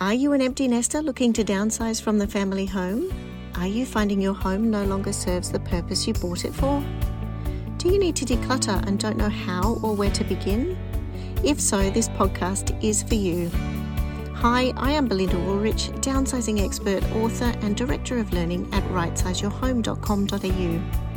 Are you an empty nester looking to downsize from the family home? Are you finding your home no longer serves the purpose you bought it for? Do you need to declutter and don't know how or where to begin? If so, this podcast is for you. Hi, I am Belinda Woolrych, downsizing expert, author, and director of learning at rightsizeyourhome.com.au.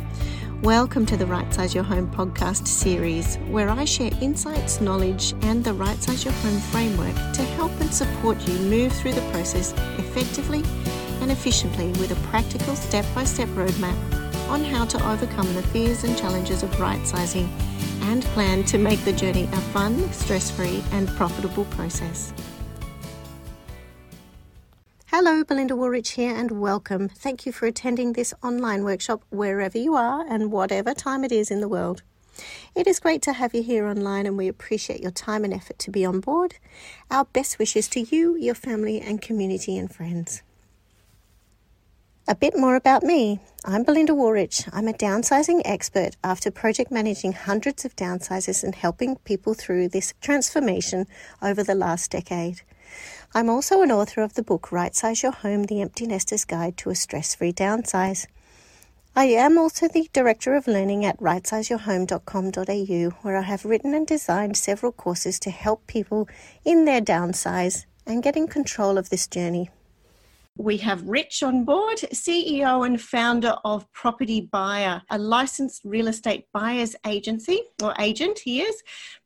Welcome to the Right Size Your Home podcast series, where I share insights, knowledge, and the Right Size Your Home framework to help and support you move through the process effectively and efficiently with a practical step by step roadmap on how to overcome the fears and challenges of right sizing and plan to make the journey a fun, stress free, and profitable process. Hello, Belinda Woolrych here, and welcome. Thank you for attending this online workshop wherever you are and whatever time it is in the world. It is great to have you here online, and we appreciate your time and effort to be on board. Our best wishes to you, your family, and community and friends. A bit more about me. I'm Belinda Woolrych. I'm a downsizing expert after project managing hundreds of downsizes and helping people through this transformation over the last decade. I'm also an author of the book Right Size Your Home The Empty Nester's Guide to a Stress Free Downsize. I am also the Director of Learning at rightsizeyourhome.com.au, where I have written and designed several courses to help people in their downsize and get in control of this journey. We have Rich on board, CEO and founder of Propertybuyer, a licensed real estate buyer's agency or agent, he is,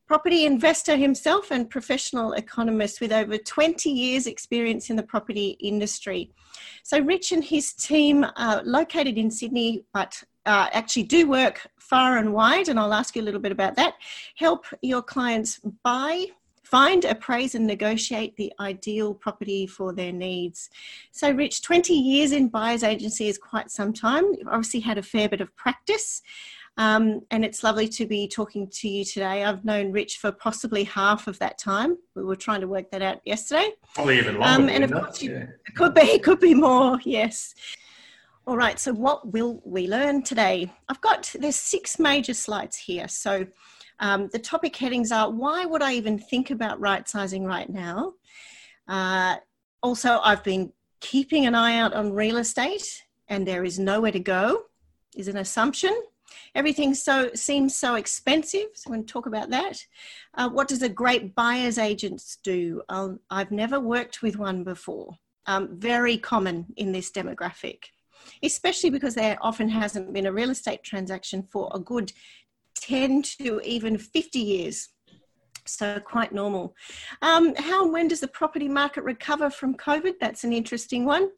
property investor himself and professional economist with over 20 years experience in the property industry. So Rich and his team are located in Sydney, but uh, actually do work far and wide, and I'll ask you a little bit about that. Help your clients buy, find, appraise, and negotiate the ideal property for their needs. So, Rich, 20 years in buyer's agency is quite some time. You've obviously had a fair bit of practice. Um, and it's lovely to be talking to you today. I've known Rich for possibly half of that time. We were trying to work that out yesterday. Probably even longer. Um, and of course, you, yeah. it could be, it could be more. Yes. All right. So, what will we learn today? I've got there's six major slides here. So, um, the topic headings are: Why would I even think about right sizing right now? Uh, also, I've been keeping an eye out on real estate, and there is nowhere to go. Is an assumption Everything so seems so expensive. So to talk about that. Uh, what does a great buyer's agent do? Um, I've never worked with one before. Um, very common in this demographic, especially because there often hasn't been a real estate transaction for a good 10 to even 50 years. So quite normal. Um, how and when does the property market recover from COVID? That's an interesting one.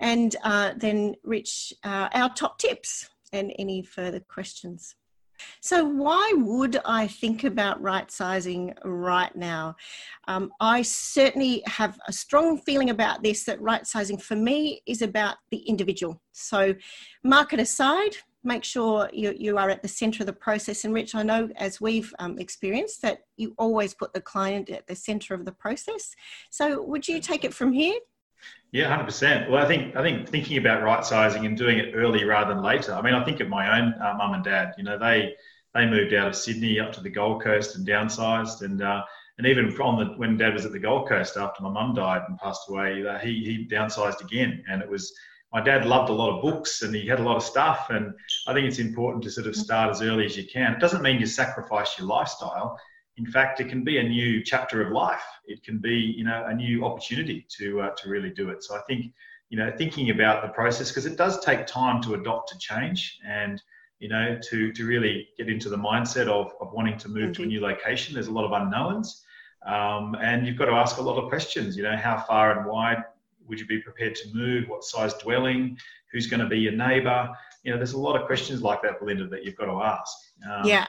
And uh, then, Rich, uh, our top tips and any further questions. So, why would I think about right sizing right now? Um, I certainly have a strong feeling about this that right sizing for me is about the individual. So, market aside, make sure you, you are at the center of the process. And, Rich, I know as we've um, experienced that you always put the client at the center of the process. So, would you take it from here? Yeah, hundred percent. Well, I think I think thinking about right sizing and doing it early rather than later. I mean, I think of my own uh, mum and dad. You know, they they moved out of Sydney up to the Gold Coast and downsized, and uh, and even from the when Dad was at the Gold Coast after my mum died and passed away, uh, he he downsized again, and it was my dad loved a lot of books and he had a lot of stuff, and I think it's important to sort of start as early as you can. It doesn't mean you sacrifice your lifestyle in fact, it can be a new chapter of life. It can be, you know, a new opportunity to uh, to really do it. So I think, you know, thinking about the process because it does take time to adopt to change and you know to to really get into the mindset of, of wanting to move mm-hmm. to a new location. There's a lot of unknowns, um, and you've got to ask a lot of questions. You know, how far and wide would you be prepared to move? What size dwelling? Who's going to be your neighbour? You know, there's a lot of questions like that, Belinda, that you've got to ask. Um, yeah,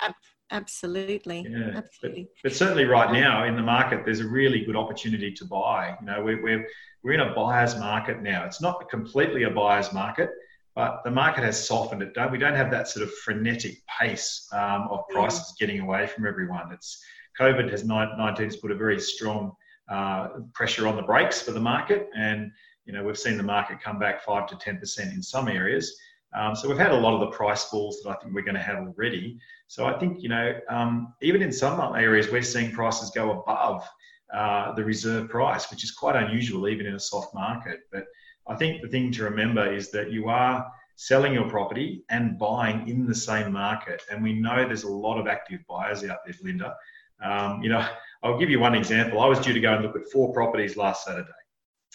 Absolutely. Yeah. Absolutely. But, but, certainly right now in the market, there's a really good opportunity to buy. You know, we're, we're, we're in a buyer's market now. It's not completely a buyer's market, but the market has softened it. Don't, we don't have that sort of frenetic pace um, of prices getting away from everyone. It's COVID has 19 has put a very strong uh, pressure on the brakes for the market. And, you know, we've seen the market come back five to 10% in some areas. Um, so we've had a lot of the price falls that I think we're going to have already. So I think you know um, even in some areas we're seeing prices go above uh, the reserve price, which is quite unusual even in a soft market. But I think the thing to remember is that you are selling your property and buying in the same market. And we know there's a lot of active buyers out there, Linda. Um, you know, I'll give you one example. I was due to go and look at four properties last Saturday,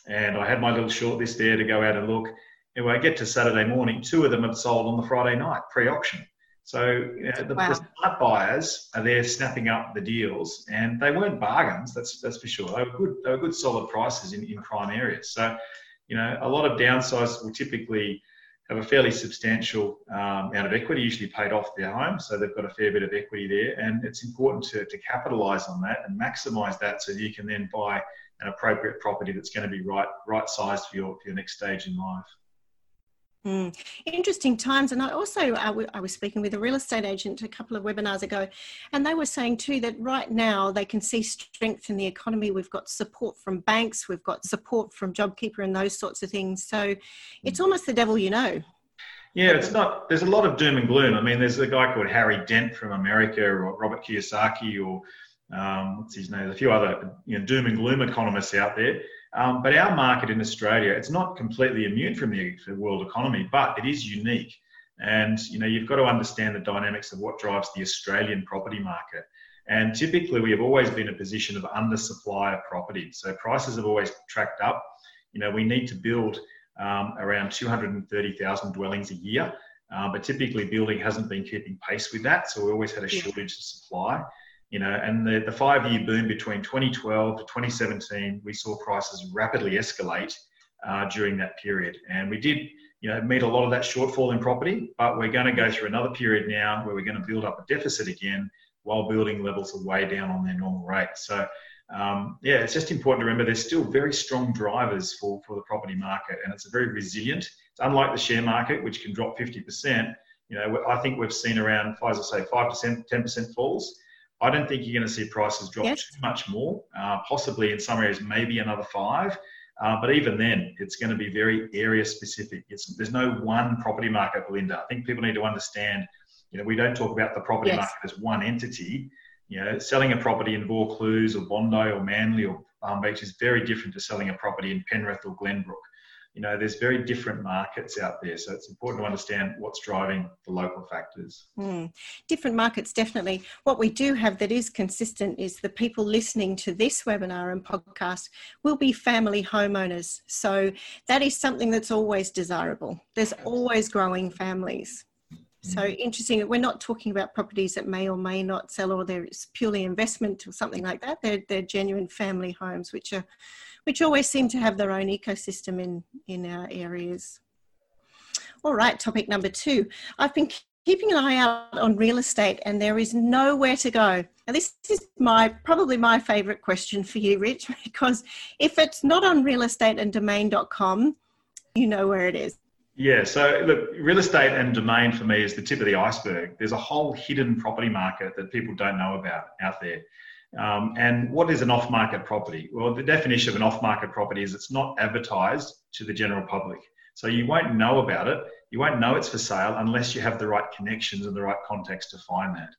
and I had my little shortlist there to go out and look. And when I get to Saturday morning, two of them had sold on the Friday night pre-auction. So you know, the, wow. the, smart buyers are there snapping up the deals, and they weren't bargains. That's that's for sure. They were good. They were good, solid prices in, in prime areas. So, you know, a lot of downsizers will typically have a fairly substantial um, amount of equity, usually paid off their home, so they've got a fair bit of equity there, and it's important to, to capitalise on that and maximise that so you can then buy an appropriate property that's going to be right right sized for your for your next stage in life. Mm. Interesting times. And I also, uh, I was speaking with a real estate agent a couple of webinars ago, and they were saying too that right now they can see strength in the economy. We've got support from banks, we've got support from JobKeeper and those sorts of things. So it's almost the devil you know. Yeah, it's not, there's a lot of doom and gloom. I mean, there's a guy called Harry Dent from America or Robert Kiyosaki or um, what's his name? There's a few other you know, doom and gloom economists out there um, but our market in Australia, it's not completely immune from the world economy, but it is unique. And you know, you've got to understand the dynamics of what drives the Australian property market. And typically, we have always been in a position of undersupply of property. So prices have always tracked up. You know, we need to build um, around 230,000 dwellings a year, uh, but typically building hasn't been keeping pace with that. So we always had a shortage of supply you know, and the, the five year boom between 2012 to 2017, we saw prices rapidly escalate uh, during that period. And we did, you know, meet a lot of that shortfall in property, but we're going to go through another period now where we're going to build up a deficit again while building levels are way down on their normal rate. So, um, yeah, it's just important to remember there's still very strong drivers for, for the property market and it's a very resilient. It's unlike the share market, which can drop 50%. You know, I think we've seen around, as I say, 5%, 10% falls. I don't think you're going to see prices drop yes. too much more. Uh, possibly in some areas, maybe another five. Uh, but even then, it's going to be very area specific. It's, there's no one property market, Belinda. I think people need to understand. You know, we don't talk about the property yes. market as one entity. You know, selling a property in Vaucluse or Bondi or Manly or Palm Beach is very different to selling a property in Penrith or Glenbrook you know, there's very different markets out there. So it's important to understand what's driving the local factors. Mm. Different markets, definitely. What we do have that is consistent is the people listening to this webinar and podcast will be family homeowners. So that is something that's always desirable. There's always growing families. So mm. interesting. We're not talking about properties that may or may not sell, or they're purely investment or something like that. They're, they're genuine family homes, which are which always seem to have their own ecosystem in, in our areas. All right, topic number two. I've been keeping an eye out on real estate and there is nowhere to go. Now this is my probably my favorite question for you, Rich, because if it's not on real estate and domain.com, you know where it is. Yeah, so look, real estate and domain for me is the tip of the iceberg. There's a whole hidden property market that people don't know about out there. Um, and what is an off market property? Well, the definition of an off market property is it's not advertised to the general public. So you won't know about it. You won't know it's for sale unless you have the right connections and the right context to find that.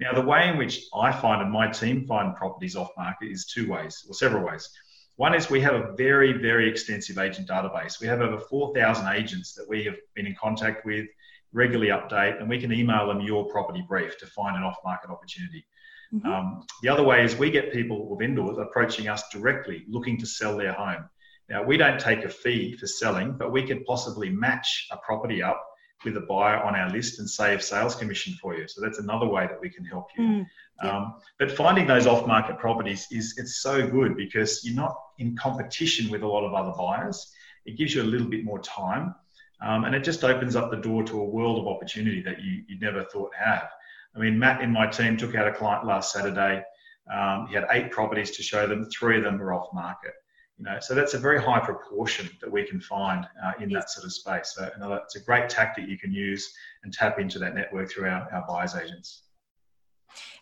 Now, the way in which I find and my team find properties off market is two ways, or several ways. One is we have a very, very extensive agent database. We have over 4,000 agents that we have been in contact with, regularly update, and we can email them your property brief to find an off market opportunity. Mm-hmm. Um, the other way is we get people or vendors approaching us directly looking to sell their home. Now, we don't take a fee for selling, but we could possibly match a property up with a buyer on our list and save sales commission for you. So that's another way that we can help you. Mm, yeah. um, but finding those off-market properties is it's so good because you're not in competition with a lot of other buyers. It gives you a little bit more time, um, and it just opens up the door to a world of opportunity that you you never thought have. I mean, Matt in my team took out a client last Saturday. Um, he had eight properties to show them. Three of them were off market. You know, so that's a very high proportion that we can find uh, in that sort of space. So another, it's a great tactic you can use and tap into that network through our, our buyers agents.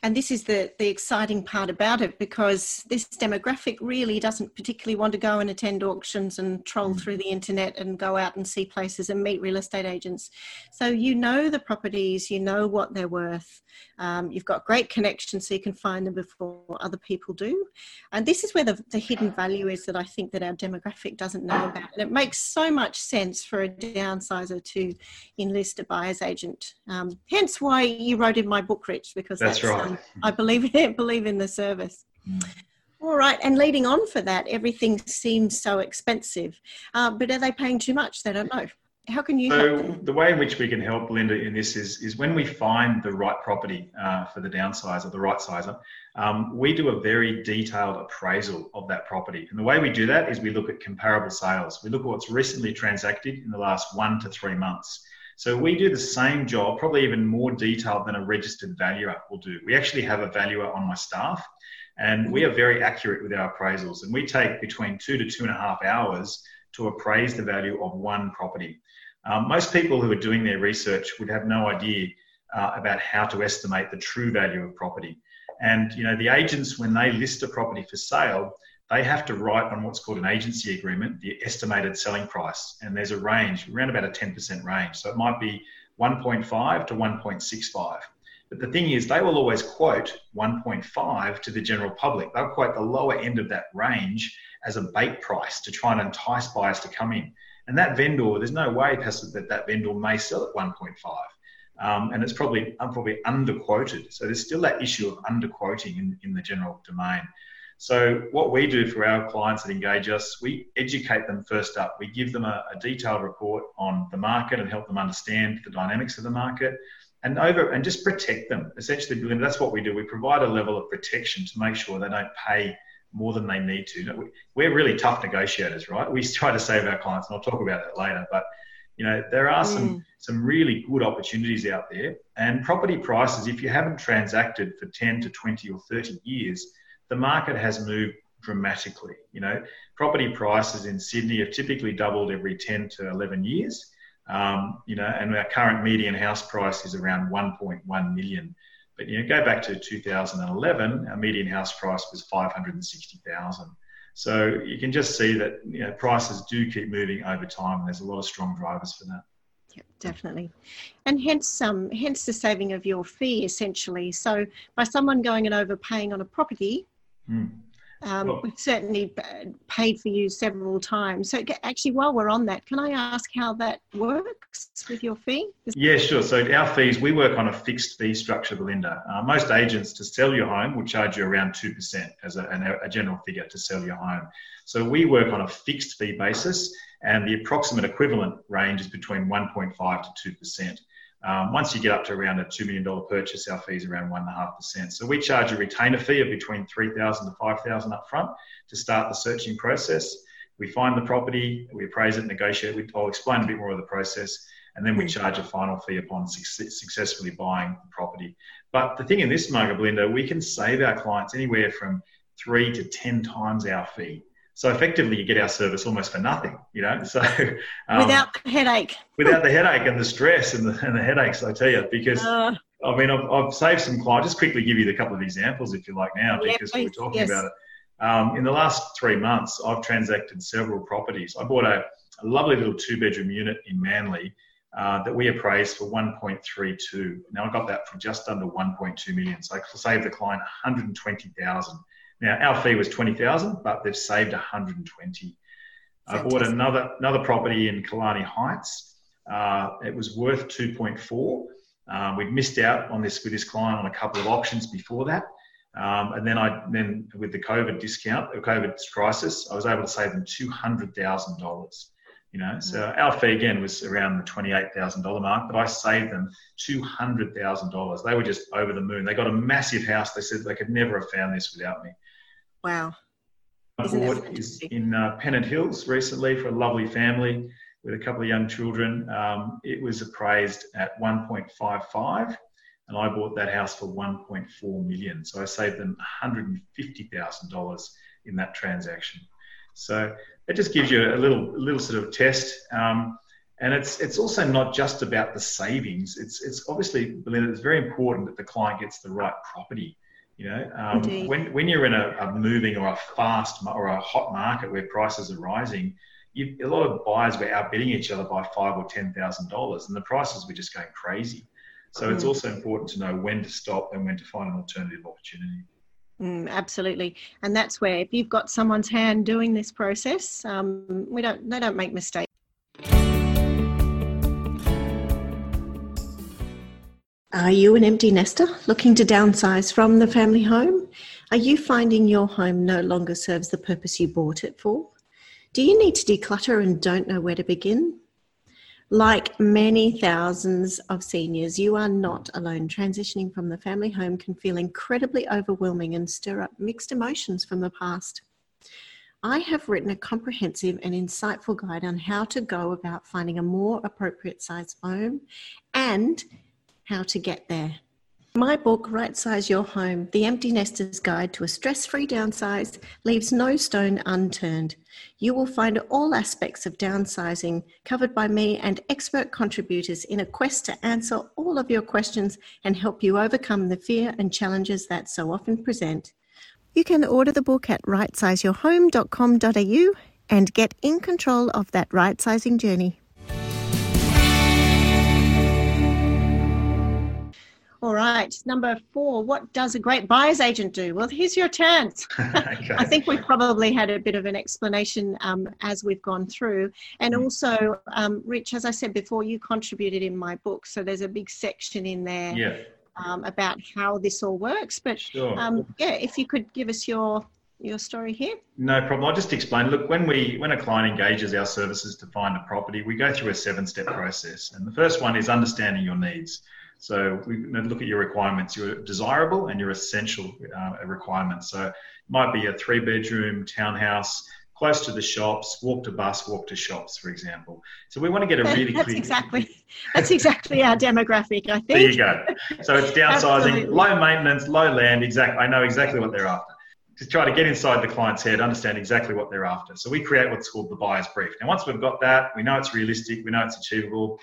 And this is the, the exciting part about it because this demographic really doesn't particularly want to go and attend auctions and troll mm. through the internet and go out and see places and meet real estate agents. So you know the properties, you know what they're worth, um, you've got great connections so you can find them before other people do. And this is where the, the hidden value is that I think that our demographic doesn't know about. And it makes so much sense for a downsizer to enlist a buyer's agent. Um, hence why you wrote in my book, Rich, because that's, that's right. Um, I believe in, believe in the service. Mm. All right, and leading on for that, everything seems so expensive. Uh, but are they paying too much? They don't know. How can you? So the way in which we can help Linda in this is is when we find the right property uh, for the downsizer, the right sizer, um, we do a very detailed appraisal of that property. And the way we do that is we look at comparable sales. We look at what's recently transacted in the last one to three months. So we do the same job, probably even more detailed than a registered valuer will do. We actually have a valuer on my staff, and we are very accurate with our appraisals. And we take between two to two and a half hours to appraise the value of one property. Um, most people who are doing their research would have no idea uh, about how to estimate the true value of property. And you know, the agents, when they list a property for sale, they have to write on what's called an agency agreement the estimated selling price. And there's a range, around about a 10% range. So it might be 1.5 to 1.65. But the thing is, they will always quote 1.5 to the general public. They'll quote the lower end of that range as a bait price to try and entice buyers to come in. And that vendor, there's no way that that vendor may sell at 1.5. Um, and it's probably probably underquoted. So there's still that issue of underquoting in, in the general domain. So what we do for our clients that engage us, we educate them first up. We give them a, a detailed report on the market and help them understand the dynamics of the market and over and just protect them. Essentially, that's what we do. We provide a level of protection to make sure they don't pay more than they need to. We're really tough negotiators, right? We try to save our clients, and I'll talk about that later. But you know, there are some mm. some really good opportunities out there. And property prices, if you haven't transacted for 10 to 20 or 30 years, the market has moved dramatically. You know, property prices in Sydney have typically doubled every 10 to 11 years. Um, you know, and our current median house price is around 1.1 million. But you know, go back to 2011, our median house price was 560,000. So you can just see that you know, prices do keep moving over time, and there's a lot of strong drivers for that. Yep, definitely, and hence, um, hence the saving of your fee essentially. So by someone going and overpaying on a property, mm. Um, well, we've certainly paid for you several times. So, actually, while we're on that, can I ask how that works with your fee? Yeah, sure. So, our fees, we work on a fixed fee structure, Belinda. Uh, most agents to sell your home will charge you around 2% as a, a general figure to sell your home. So, we work on a fixed fee basis, and the approximate equivalent range is between 1.5 to 2%. Um, once you get up to around a $2 million purchase, our fee is around 1.5%. So we charge a retainer fee of between 3000 to 5000 up front to start the searching process. We find the property, we appraise it, negotiate. I'll explain a bit more of the process, and then we charge a final fee upon successfully buying the property. But the thing in this market, Belinda, we can save our clients anywhere from three to 10 times our fee. So effectively, you get our service almost for nothing, you know. So um, without the headache, without the headache and the stress and the, and the headaches, I tell you, because uh, I mean, I've, I've, saved some clients. Just quickly give you a couple of examples, if you like, now, yeah, because we're talking yes. about it. Um, in the last three months, I've transacted several properties. I bought a, a lovely little two-bedroom unit in Manly. Uh, that we appraised for 1.32. Now I got that for just under 1.2 million. So I saved the client 120,000 now our fee was twenty thousand, but they've saved one hundred and twenty. I bought another another property in Killarney Heights. Uh, it was worth two point four. Um, we'd missed out on this with this client on a couple of options before that. Um, and then I then with the COVID discount, the COVID crisis, I was able to save them two hundred thousand dollars. You know, so mm. our fee again was around the twenty-eight thousand dollar mark, but I saved them two hundred thousand dollars. They were just over the moon. They got a massive house. They said they could never have found this without me. Wow. I bought is in uh, Pennant Hills recently for a lovely family with a couple of young children. Um, it was appraised at 1.55 and I bought that house for 1.4 million. So I saved them $150,000 in that transaction. So it just gives you a little, little sort of test. Um, And it's it's also not just about the savings. It's it's obviously, Belinda, it's very important that the client gets the right property. You know, um, when when you're in a, a, moving or a fast or a hot market where prices are rising, you, a lot of buyers were outbidding each other by five or ten thousand dollars, and the prices were just going crazy. So mm. it's also important to know when to stop and when to find an alternative opportunity. Mm, absolutely, and that's where if you've got someone's hand doing this process, um, we don't they don't make mistakes. Are you an empty nester looking to downsize from the family home? Are you finding your home no longer serves the purpose you bought it for? Do you need to declutter and don't know where to begin? Like many thousands of seniors, you are not alone. Transitioning from the family home can feel incredibly overwhelming and stir up mixed emotions from the past. I have written a comprehensive and insightful guide on how to go about finding a more appropriate size home and how to get there. My book, Right Size Your Home The Empty Nester's Guide to a Stress Free Downsize, leaves no stone unturned. You will find all aspects of downsizing covered by me and expert contributors in a quest to answer all of your questions and help you overcome the fear and challenges that so often present. You can order the book at rightsizeyourhome.com.au and get in control of that right sizing journey. All right, number four. What does a great buyer's agent do? Well, here's your chance. okay. I think we've probably had a bit of an explanation um, as we've gone through. And mm. also, um, Rich, as I said before, you contributed in my book. So there's a big section in there yeah. um, about how this all works. But sure. Um, yeah, if you could give us your your story here? No problem. I'll just explain. Look, when we when a client engages our services to find a property, we go through a seven-step process. And the first one is understanding your needs. So we look at your requirements, your desirable and your essential uh, requirements. So it might be a three bedroom townhouse close to the shops, walk to bus, walk to shops, for example. So we want to get a really that's clear. Exactly, that's exactly our demographic, I think. There you go. So it's downsizing, low maintenance, low land. Exactly. I know exactly what they're after. To try to get inside the client's head, understand exactly what they're after. So we create what's called the buyer's brief. Now, once we've got that, we know it's realistic, we know it's achievable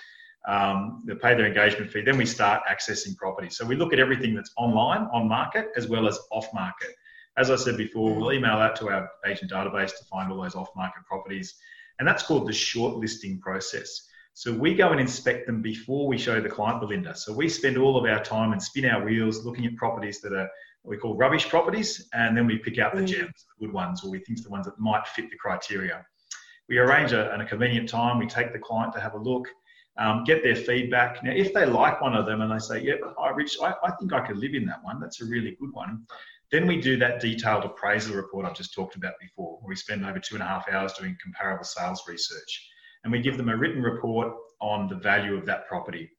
um, they pay their engagement fee. Then we start accessing property. So we look at everything that's online, on market, as well as off market. As I said before, we'll email out to our agent database to find all those off market properties. And that's called the shortlisting process. So we go and inspect them before we show the client Belinda. So we spend all of our time and spin our wheels looking at properties that are what we call rubbish properties, and then we pick out the mm. gems, the good ones, or we think the ones that might fit the criteria. We arrange a, a convenient time. We take the client to have a look um, get their feedback. Now, if they like one of them and they say, "Yep, yeah, Rich, I, I think I could live in that one. That's a really good one," then we do that detailed appraisal report I've just talked about before, where we spend over two and a half hours doing comparable sales research, and we give them a written report on the value of that property.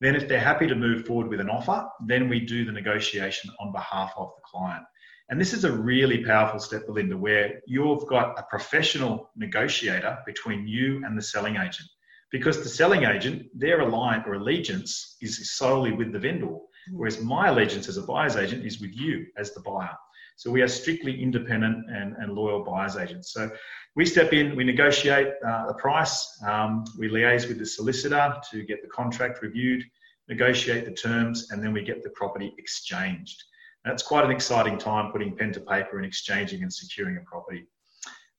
Then, if they're happy to move forward with an offer, then we do the negotiation on behalf of the client. And this is a really powerful step, Belinda, where you've got a professional negotiator between you and the selling agent because the selling agent, their alliance or allegiance is solely with the vendor, hmm. whereas my allegiance as a buyer's agent is with you as the buyer. So we are strictly independent and, and loyal buyer's agents. So we step in, we negotiate uh, the price, um, we liaise with the solicitor to get the contract reviewed, negotiate the terms, and then we get the property exchanged. That's quite an exciting time putting pen to paper and exchanging and securing a property.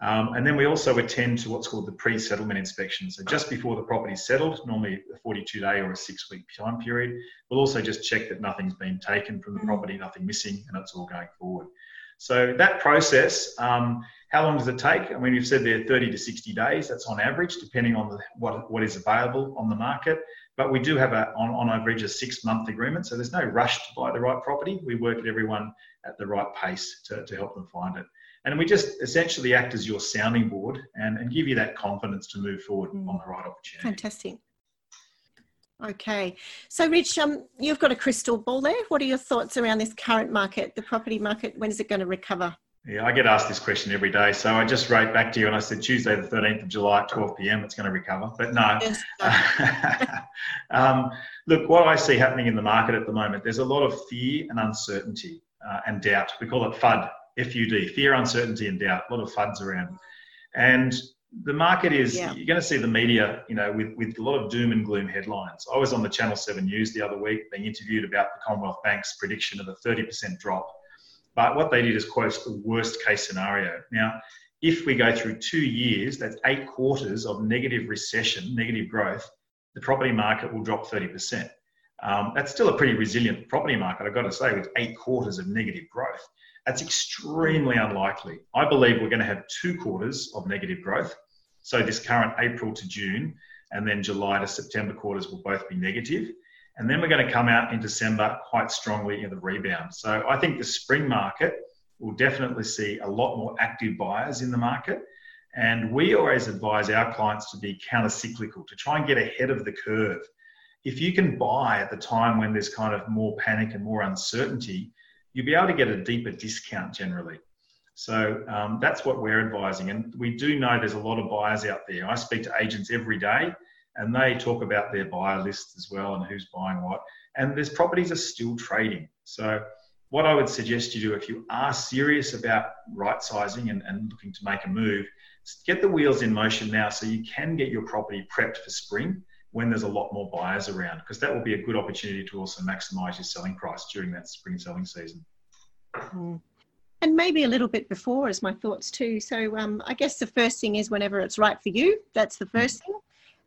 Um, and then we also attend to what's called the pre-settlement inspection. So just before the property is settled, normally a 42 day or a six week time period, we'll also just check that nothing's been taken from the mm. property, nothing missing, and it's all going forward. So that process, um, how long does it take? I mean, you've said there 30 to 60 days. That's on average, depending on the, what, what is available on the market. But we do have a, on, on average a six month agreement. So there's no rush to buy the right property. We work at everyone at the right pace to, to help them find it. And we just essentially act as your sounding board and, and give you that confidence to move forward mm. on the right opportunity. Fantastic. Okay, so Rich, um, you've got a crystal ball there. What are your thoughts around this current market, the property market? When is it going to recover? Yeah, I get asked this question every day. So I just wrote back to you and I said Tuesday, the 13th of July at 12 p.m., it's going to recover. But no. Yes, um, look, what I see happening in the market at the moment, there's a lot of fear and uncertainty uh, and doubt. We call it FUD FUD, fear, uncertainty, and doubt. A lot of FUDs around. And the market is yeah. you're going to see the media you know with, with a lot of doom and gloom headlines i was on the channel 7 news the other week being interviewed about the commonwealth bank's prediction of a 30% drop but what they did is quote the worst case scenario now if we go through two years that's eight quarters of negative recession negative growth the property market will drop 30% um, that's still a pretty resilient property market i've got to say with eight quarters of negative growth that's extremely unlikely. I believe we're going to have two quarters of negative growth. So this current April to June and then July to September quarters will both be negative. And then we're going to come out in December quite strongly in the rebound. So I think the spring market will definitely see a lot more active buyers in the market. And we always advise our clients to be counter cyclical, to try and get ahead of the curve. If you can buy at the time when there's kind of more panic and more uncertainty, you'll be able to get a deeper discount generally. So um, that's what we're advising. And we do know there's a lot of buyers out there. I speak to agents every day and they talk about their buyer list as well and who's buying what. And there's properties are still trading. So what I would suggest you do if you are serious about right sizing and, and looking to make a move, get the wheels in motion now so you can get your property prepped for spring when there's a lot more buyers around, because that will be a good opportunity to also maximize your selling price during that spring selling season. Mm. And maybe a little bit before is my thoughts too. So um, I guess the first thing is whenever it's right for you, that's the first thing.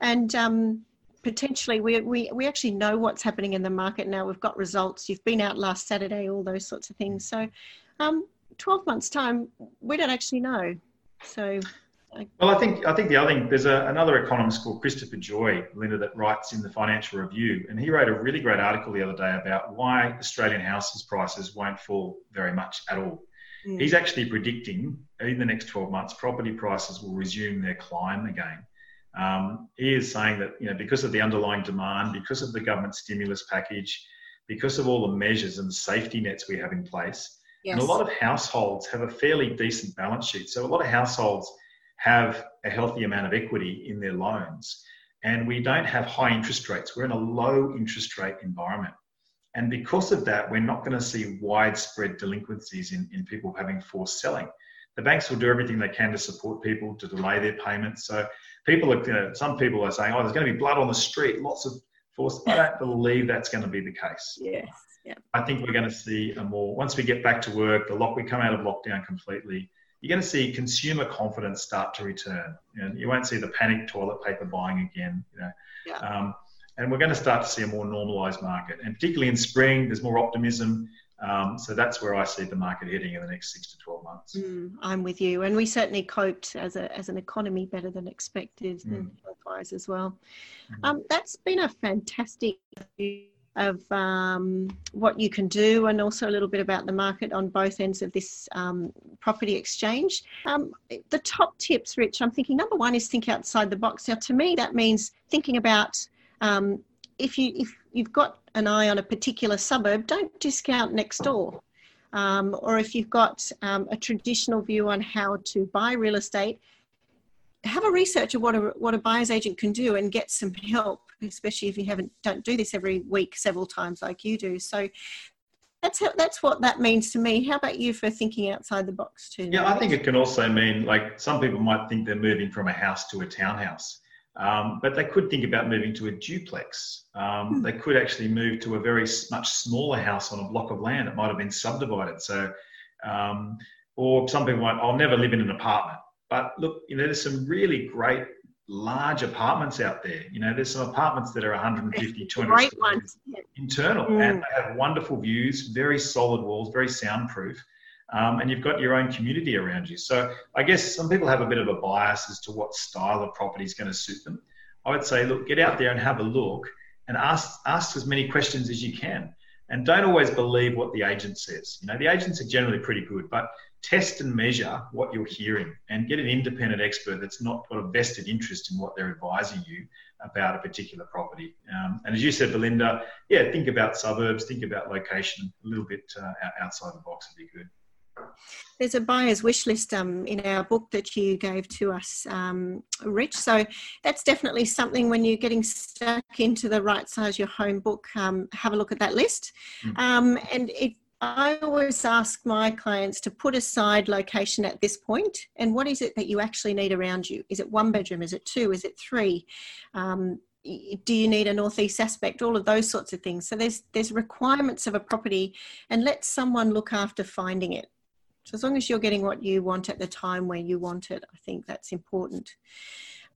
And um, potentially we, we, we actually know what's happening in the market now. We've got results. You've been out last Saturday, all those sorts of things. So um, 12 months time, we don't actually know. So well, I think I think the other thing there's a, another economist called Christopher Joye, Linda, that writes in the Financial Review, and he wrote a really great article the other day about why Australian houses prices won't fall very much at all. Mm. He's actually predicting in the next 12 months property prices will resume their climb again. Um, he is saying that you know because of the underlying demand, because of the government stimulus package, because of all the measures and safety nets we have in place, yes. and a lot of households have a fairly decent balance sheet. So a lot of households have a healthy amount of equity in their loans. And we don't have high interest rates. We're in a low interest rate environment. And because of that, we're not going to see widespread delinquencies in, in people having forced selling. The banks will do everything they can to support people to delay their payments. So people are, you know, some people are saying, oh, there's going to be blood on the street, lots of force. I don't believe that's going to be the case. Yes. Yeah. I think we're going to see a more, once we get back to work, the lock, we come out of lockdown completely, you're going to see consumer confidence start to return. And you won't see the panic toilet paper buying again. You know, yeah. um, and we're going to start to see a more normalised market. And particularly in spring, there's more optimism. Um, so that's where I see the market heading in the next six to 12 months. Mm, I'm with you. And we certainly coped as, a, as an economy better than expected mm. and as well. Mm. Um, that's been a fantastic of um, what you can do and also a little bit about the market on both ends of this um, property exchange. Um, the top tips, Rich, I'm thinking number one is think outside the box. Now, to me, that means thinking about um, if you if you've got an eye on a particular suburb, don't discount next door. Um, or if you've got um, a traditional view on how to buy real estate, have a research of what a what a buyer's agent can do and get some help, especially if you haven't don't do this every week several times like you do. So that's how, that's what that means to me. How about you for thinking outside the box too? Yeah, I think it can also mean like some people might think they're moving from a house to a townhouse. Um, but they could think about moving to a duplex. Um, hmm. They could actually move to a very much smaller house on a block of land. It might have been subdivided. So, um, or some people might, I'll never live in an apartment. But look, you know, there's some really great large apartments out there. You know, there's some apartments that are 150, 200 great ones. internal, mm. and they have wonderful views, very solid walls, very soundproof. Um, and you've got your own community around you. So I guess some people have a bit of a bias as to what style of property is going to suit them. I would say, look, get out there and have a look and ask ask as many questions as you can. And don't always believe what the agent says. You know, the agents are generally pretty good, but test and measure what you're hearing and get an independent expert that's not got a vested interest in what they're advising you about a particular property. Um, and as you said, Belinda, yeah, think about suburbs, think about location a little bit uh, outside the box would be good. There's a buyer's wish list um, in our book that you gave to us, um, Rich. So that's definitely something when you're getting stuck into the right size your home book, um, have a look at that list. Mm. Um, and it I always ask my clients to put aside location at this point and what is it that you actually need around you? Is it one bedroom? Is it two? Is it three? Um, do you need a northeast aspect? All of those sorts of things. So there's there's requirements of a property, and let someone look after finding it. So as long as you're getting what you want at the time where you want it, I think that's important.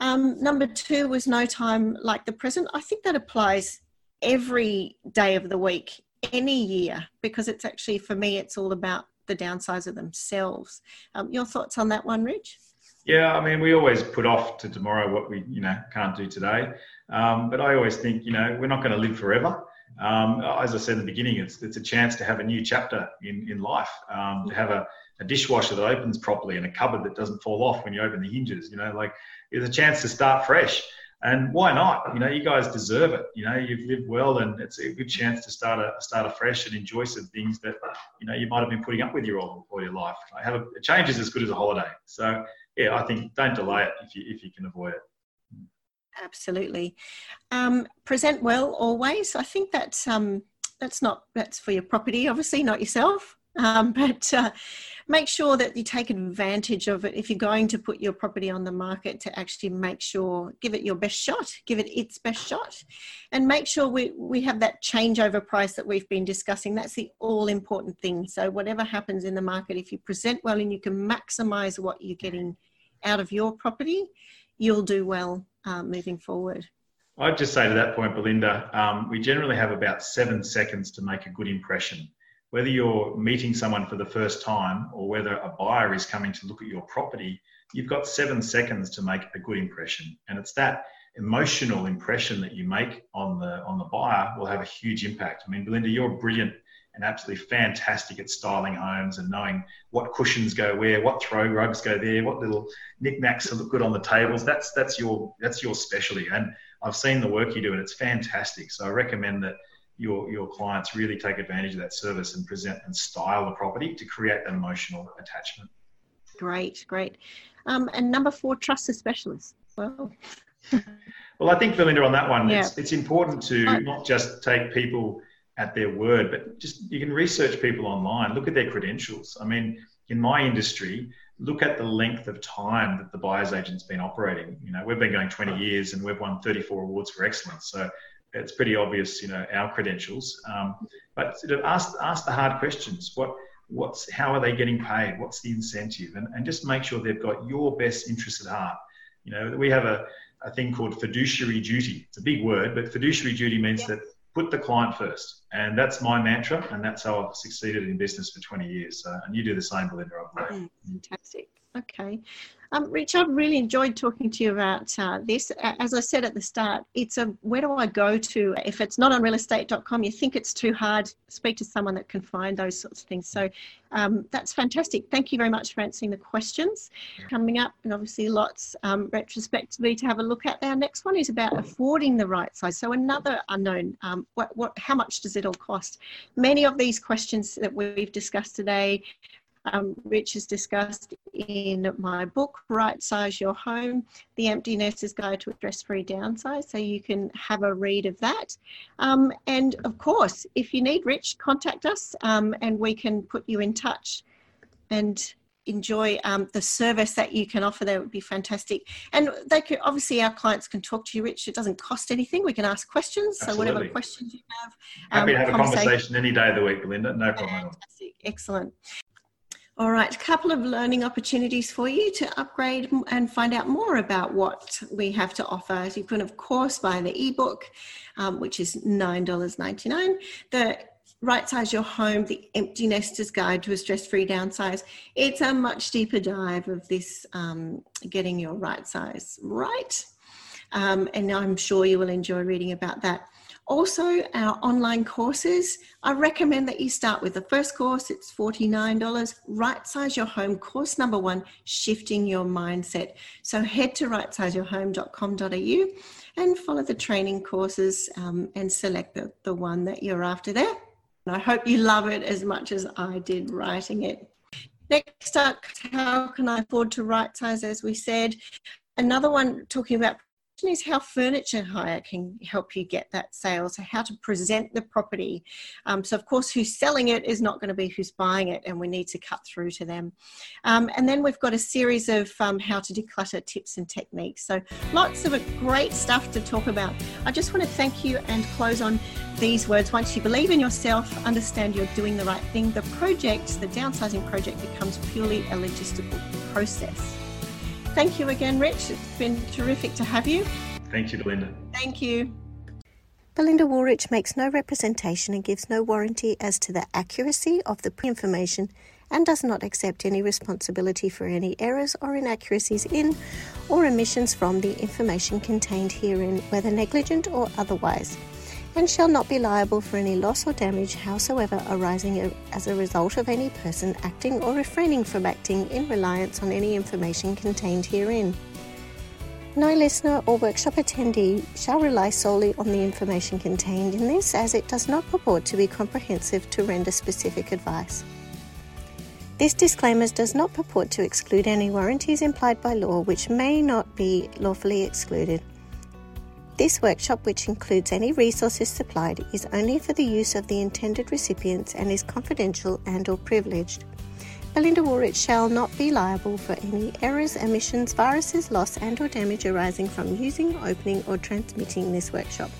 Um, number two was no time like the present. I think that applies every day of the week, any year, because it's actually, for me, it's all about the downsizer themselves. Um, your thoughts on that one, Rich? Yeah, I mean, we always put off to tomorrow what we, you know, can't do today. Um, but I always think, you know, we're not going to live forever. Um, as I said in the beginning, it's it's a chance to have a new chapter in in life. Um, to have a, a dishwasher that opens properly and a cupboard that doesn't fall off when you open the hinges. You know, like it's a chance to start fresh. And why not? You know, you guys deserve it. You know, you've lived well, and it's a good chance to start a start afresh and enjoy some things that you know you might have been putting up with your all, all your life. I have a, a change is as good as a holiday. So yeah, I think don't delay it if you if you can avoid it. Absolutely. Um, present well always. I think that's um, that's not that's for your property, obviously, not yourself. Um, but uh, make sure that you take advantage of it if you're going to put your property on the market to actually make sure give it your best shot give it its best shot and make sure we, we have that changeover price that we've been discussing that's the all important thing so whatever happens in the market if you present well and you can maximize what you're getting out of your property you'll do well um, moving forward. I'd just say to that point, Belinda, um, we generally have about seven seconds to make a good impression. Whether you're meeting someone for the first time or whether a buyer is coming to look at your property, you've got seven seconds to make a good impression. And it's that emotional impression that you make on the on the buyer will have a huge impact. I mean, Belinda, you're brilliant and absolutely fantastic at styling homes and knowing what cushions go where, what throw rugs go there, what little knickknacks look good on the tables. That's that's your that's your specialty. And I've seen the work you do, and it's fantastic. So I recommend that your your clients really take advantage of that service and present and style the property to create that emotional attachment. Great, great. Um, and number four, trust a specialist. Well. well, I think Belinda on that one, yeah. it's, it's important to not just take people at their word, but just you can research people online, look at their credentials. I mean, in my industry, look at the length of time that the buyer's agent's been operating. You know, we've been going 20 years and we've won 34 awards for excellence. So it's pretty obvious, you know, our credentials. Um, but sort of ask ask the hard questions. What what's how are they getting paid? What's the incentive? And and just make sure they've got your best interest at heart. You know, we have a, a thing called fiduciary duty. It's a big word, but fiduciary duty means that put the client first. And that's my mantra, and that's how I've succeeded in business for 20 years. So, and you do the same, Belinda, I believe. Fantastic. Okay. Um, Rich, I've really enjoyed talking to you about uh, this. As I said at the start, it's a where do I go to? If it's not on realestate.com, you think it's too hard, speak to someone that can find those sorts of things. So um, that's fantastic. Thank you very much for answering the questions. Coming up, and obviously lots um, retrospectively to have a look at. Our next one is about affording the right size. So another unknown, um, what, what, how much does it all cost? Many of these questions that we've discussed today um, Rich has discussed in my book, Right Size Your Home, The Empty Nester's Guide to a Stress-Free Downsize. So you can have a read of that. Um, and of course, if you need Rich, contact us um, and we can put you in touch and enjoy um, the service that you can offer. There would be fantastic. And they could obviously our clients can talk to you rich. It doesn't cost anything. We can ask questions. Absolutely. so whatever questions you have happy um, to have a conversation. any day of the week belinda. No problem fantastic. excellent all right, a couple of learning opportunities for you to upgrade and find out more about what we have to offer. You can, of course, buy the ebook, um, which is $9.99. The Right Size Your Home, the Empty Nester's Guide to a Stress Free Downsize. It's a much deeper dive of this um, getting your right size right. Um, and I'm sure you will enjoy reading about that. Also, our online courses, I recommend that you start with the first course, it's $49. Right Size Your Home, course number one, Shifting Your Mindset. So head to rightsizeyourhome.com.au and follow the training courses um, and select the, the one that you're after there. And I hope you love it as much as I did writing it. Next up, how can I afford to right size, as we said? Another one talking about is how furniture hire can help you get that sale. So, how to present the property. Um, so, of course, who's selling it is not going to be who's buying it, and we need to cut through to them. Um, and then we've got a series of um, how to declutter tips and techniques. So, lots of great stuff to talk about. I just want to thank you and close on these words. Once you believe in yourself, understand you're doing the right thing, the project, the downsizing project, becomes purely a logistical process. Thank you again, Rich. It's been terrific to have you. Thank you, Belinda. Thank you. Belinda Woolrych makes no representation and gives no warranty as to the accuracy of the information and does not accept any responsibility for any errors or inaccuracies in or omissions from the information contained herein, whether negligent or otherwise and shall not be liable for any loss or damage howsoever arising as a result of any person acting or refraining from acting in reliance on any information contained herein. No listener or workshop attendee shall rely solely on the information contained in this, as it does not purport to be comprehensive to render specific advice. This disclaimer does not purport to exclude any warranties implied by law which may not be lawfully excluded. This workshop, which includes any resources supplied, is only for the use of the intended recipients and is confidential and or privileged. Belinda Woolrych shall not be liable for any errors, omissions, viruses, loss and or damage arising from using, opening or transmitting this workshop.